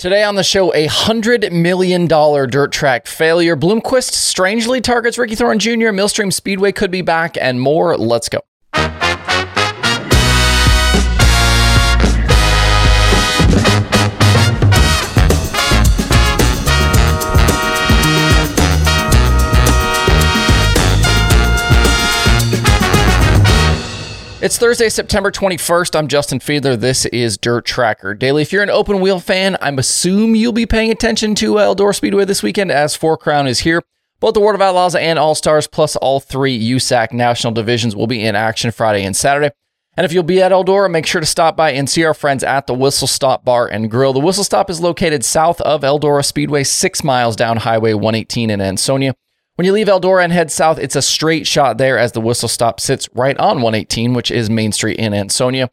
Today on the show, a $100 million dirt track failure. Bloomquist strangely targets Ricky Thornton Jr., Millstream Speedway could be back, and more. Let's go. It's Thursday, September 21st. I'm Justin Fiedler. This is Dirt Tracker Daily. If you're an open wheel fan, I'm assume you'll be paying attention to uh, Eldora Speedway this weekend as Four Crown is here. Both the World of Outlaws and All Stars, plus all three USAC national divisions, will be in action Friday and Saturday. And if you'll be at Eldora, make sure to stop by and see our friends at the Whistle Stop Bar and Grill. The Whistle Stop is located south of Eldora Speedway, six miles down Highway 118 in Ansonia. When you leave Eldora and head south, it's a straight shot there as the Whistle Stop sits right on 118, which is Main Street in Ansonia.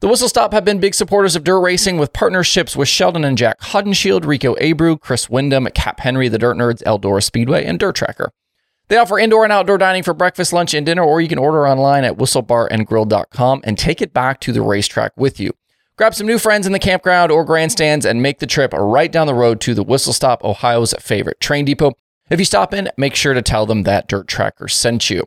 The Whistle Stop have been big supporters of dirt racing with partnerships with Sheldon and Jac Haudenschild, Rico Abreu, Chris Windom, Cap Henry, the Dirt Nerds, Eldora Speedway, and Dirt Tracker. They offer indoor and outdoor dining for breakfast, lunch, and dinner, or you can order online at whistlebarandgrill.com and take it back to the racetrack with you. Grab some new friends in the campground or grandstands and make the trip right down the road to the Whistle Stop, Ohio's favorite train depot. If you stop in, make sure to tell them that Dirt Tracker sent you.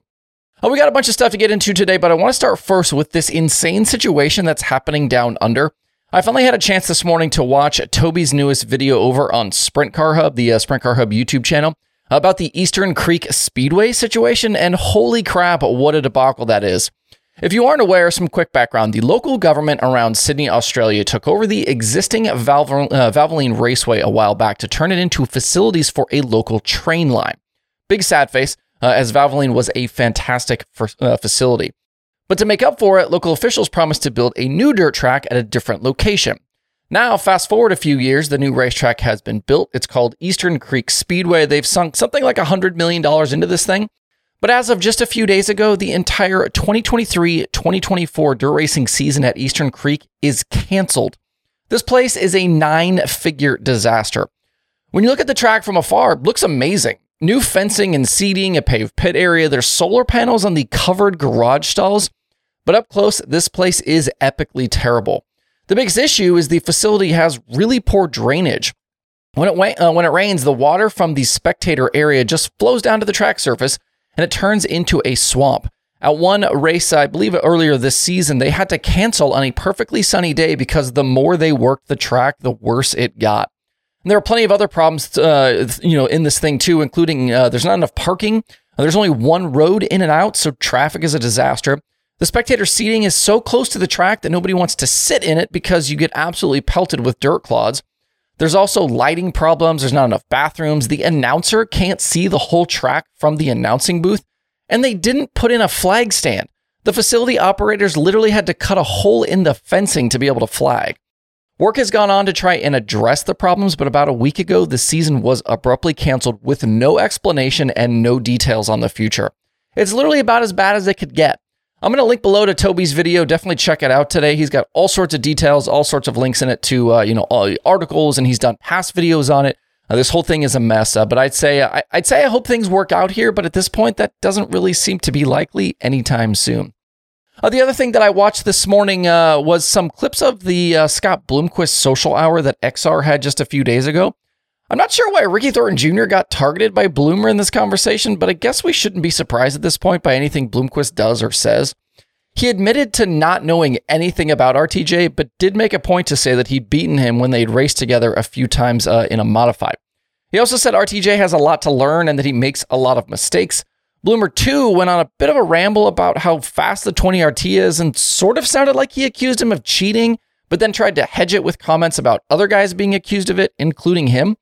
Oh, we got a bunch of stuff to get into today, but I want to start first with this insane situation that's happening down under. I finally had a chance this morning to watch Toby's newest video over on Sprint Car Hub, the uh, Sprint Car Hub YouTube channel, about the Eastern Creek Speedway situation, and holy crap, what a debacle that is. If you aren't aware, some quick background. The local government around Sydney, Australia took over the existing uh, Valvoline Raceway a while back to turn it into facilities for a local train line. Big sad face, uh, as Valvoline was a fantastic for, uh, facility. But to make up for it, local officials promised to build a new dirt track at a different location. Now, fast forward a few years, the new racetrack has been built. It's called Eastern Creek Speedway. They've sunk something like $100 million into this thing. But as of just a few days ago, the entire 2023 2024 dirt racing season at Eastern Creek is canceled. This place is a nine figure disaster. When you look at the track from afar, it looks amazing. New fencing and seating, a paved pit area, there's solar panels on the covered garage stalls. But up close, this place is epically terrible. The biggest issue is the facility has really poor drainage. When it, uh, when it rains, the water from the spectator area just flows down to the track surface and it turns into a swamp. At one race, I believe earlier this season, they had to cancel on a perfectly sunny day because the more they worked the track, the worse it got. And there are plenty of other problems, uh, you know, in this thing too, including uh, there's not enough parking. There's only one road in and out, so traffic is a disaster. The spectator seating is so close to the track that nobody wants to sit in it because you get absolutely pelted with dirt clods. There's also lighting problems. There's not enough bathrooms. The announcer can't see the whole track from the announcing booth. And they didn't put in a flag stand. The facility operators literally had to cut a hole in the fencing to be able to flag. Work has gone on to try and address the problems, but about a week ago, the season was abruptly canceled with no explanation and no details on the future. It's literally about as bad as it could get. I'm going to link below to Toby's video. Definitely check it out today. He's got all sorts of details, all sorts of links in it to uh, you know articles, and he's done past videos on it. Uh, this whole thing is a mess, uh, but I'd say I, would say I hope things work out here. But at this point, that doesn't really seem to be likely anytime soon. Uh, the other thing that I watched this morning uh, was some clips of the uh, Scott Bloomquist social hour that XR had just a few days ago. I'm not sure why Ricky Thornton Jr. got targeted by Bloomer in this conversation, but I guess we shouldn't be surprised at this point by anything Bloomquist does or says. He admitted to not knowing anything about RTJ, but did make a point to say that he'd beaten him when they'd raced together a few times uh, in a modified. He also said RTJ has a lot to learn and that he makes a lot of mistakes. Bloomer, too, went on a bit of a ramble about how fast the 20RT is and sort of sounded like he accused him of cheating, but then tried to hedge it with comments about other guys being accused of it, including him.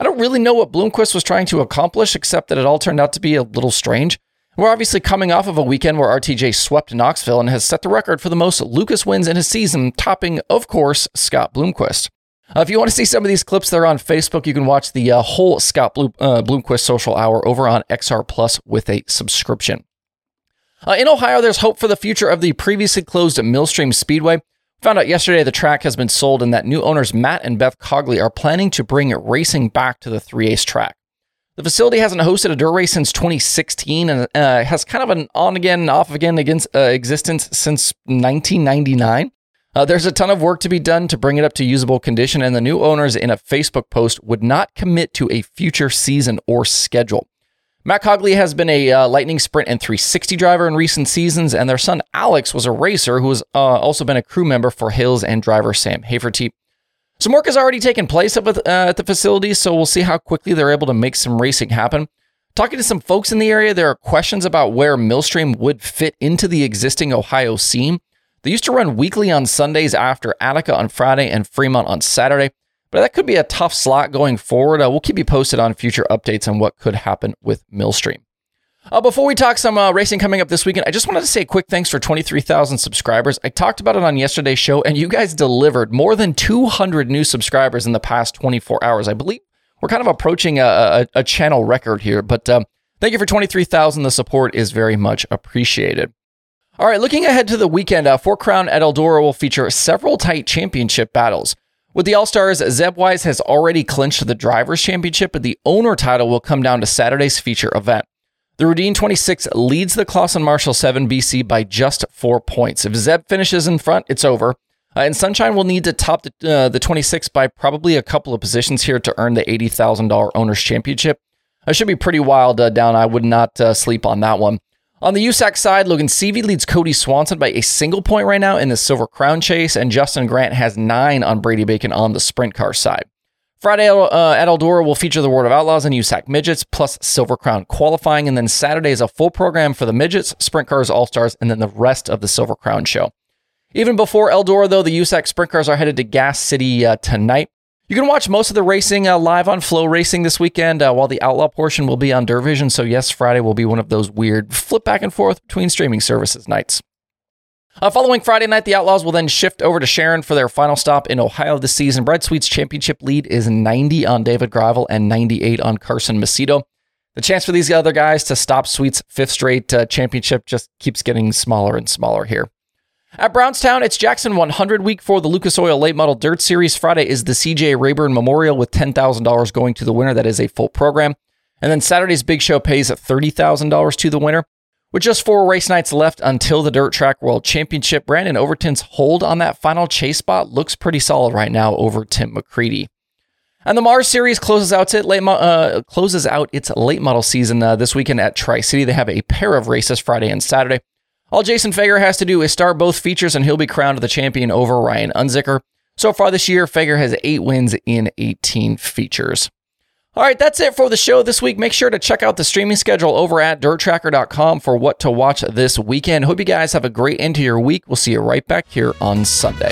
I don't really know what Bloomquist was trying to accomplish, except that it all turned out to be a little strange. We're obviously coming off of a weekend where RTJ swept Knoxville and has set the record for the most Lucas wins in a season, topping, of course, Scott Bloomquist. Uh, if you want to see some of these clips, they're on Facebook. You can watch the uh, whole Scott Bloom, uh, Bloomquist social hour over on XR Plus with a subscription. Uh, in Ohio, there's hope for the future of the previously closed Millstream Speedway. Found out yesterday the track has been sold and that new owners Matt and Beth Cogley are planning to bring racing back to the 3 Ace track. The facility hasn't hosted a dirt race since 2016 and uh, has kind of an on again, off again against, uh, existence since 1999. Uh, there's a ton of work to be done to bring it up to usable condition, and the new owners in a Facebook post would not commit to a future season or schedule. Matt Cogley has been a uh, Lightning Sprint and 360 driver in recent seasons, and their son Alex was a racer who has uh, also been a crew member for Hills and driver Sam Hafertepe. Some work has already taken place at, uh, at the facility, so we'll see how quickly they're able to make some racing happen. Talking to some folks in the area, there are questions about where Millstream would fit into the existing Ohio scene. They used to run weekly on Sundays after Attica on Friday and Fremont on Saturday. But that could be a tough slot going forward. Uh, we'll keep you posted on future updates on what could happen with Millstream. Uh, before we talk some uh, racing coming up this weekend, I just wanted to say a quick thanks for 23,000 subscribers. I talked about it on yesterday's show, and you guys delivered more than 200 new subscribers in the past 24 hours. I believe we're kind of approaching a, a, a channel record here, but um, thank you for 23,000. The support is very much appreciated. All right, looking ahead to the weekend, uh, Four Crown at Eldora will feature several tight championship battles. With the All Stars, Zeb Wise has already clinched the Drivers' Championship, but the owner title will come down to Saturday's feature event. The Rudeen 26 leads the Clauson Marshall 7 BC by just four points. If Zeb finishes in front, it's over. Uh, and Sunshine will need to top the, uh, the 26 by probably a couple of positions here to earn the $80,000 Owners' Championship. That should be pretty wild uh, down. I would not uh, sleep on that one. On the USAC side, Logan Seavey leads Kody Swanson by a single point right now in the Silver Crown chase, and Justin Grant has nine on Brady Bacon on the sprint car side. Friday uh, at Eldora will feature the World of Outlaws and USAC midgets plus Silver Crown qualifying, and then Saturday is a full program for the midgets, sprint cars, all stars, and then the rest of the Silver Crown show. Even before Eldora, though, the USAC sprint cars are headed to Gas City uh, tonight. You can watch most of the racing uh, live on FloRacing this weekend, uh, while the Outlaw portion will be on DIRTVision. So, yes, Friday will be one of those weird flip back and forth between streaming services nights. Uh, following Friday night, the Outlaws will then shift over to Sharon for their final stop in Ohio this season. Brad Sweet's championship lead is 90 on David Gravel and 98 on Carson Macedo. The chance for these other guys to stop Sweet's fifth straight uh, championship just keeps getting smaller and smaller here. At Brownstown, it's Jackson 100 week for the Lucas Oil Late Model Dirt Series. Friday is the CJ Rayburn Memorial with $10,000 going to the winner. That is a full program. And then Saturday's big show pays $30,000 to the winner. With just four race nights left until the Dirt Track World Championship, Brandon Overton's hold on that final chase spot looks pretty solid right now over Tim McCreadie. And the Mars Series closes out its late, uh, closes out its late model season uh, this weekend at Tri City. They have a pair of races Friday and Saturday. All Jason Feger has to do is start both features and he'll be crowned the champion over Ryan Unzicker. So far this year, Feger has eight wins in 18 features. All right, that's it for the show this week. Make sure to check out the streaming schedule over at dirttracker.com for what to watch this weekend. Hope you guys have a great end to your week. We'll see you right back here on Sunday.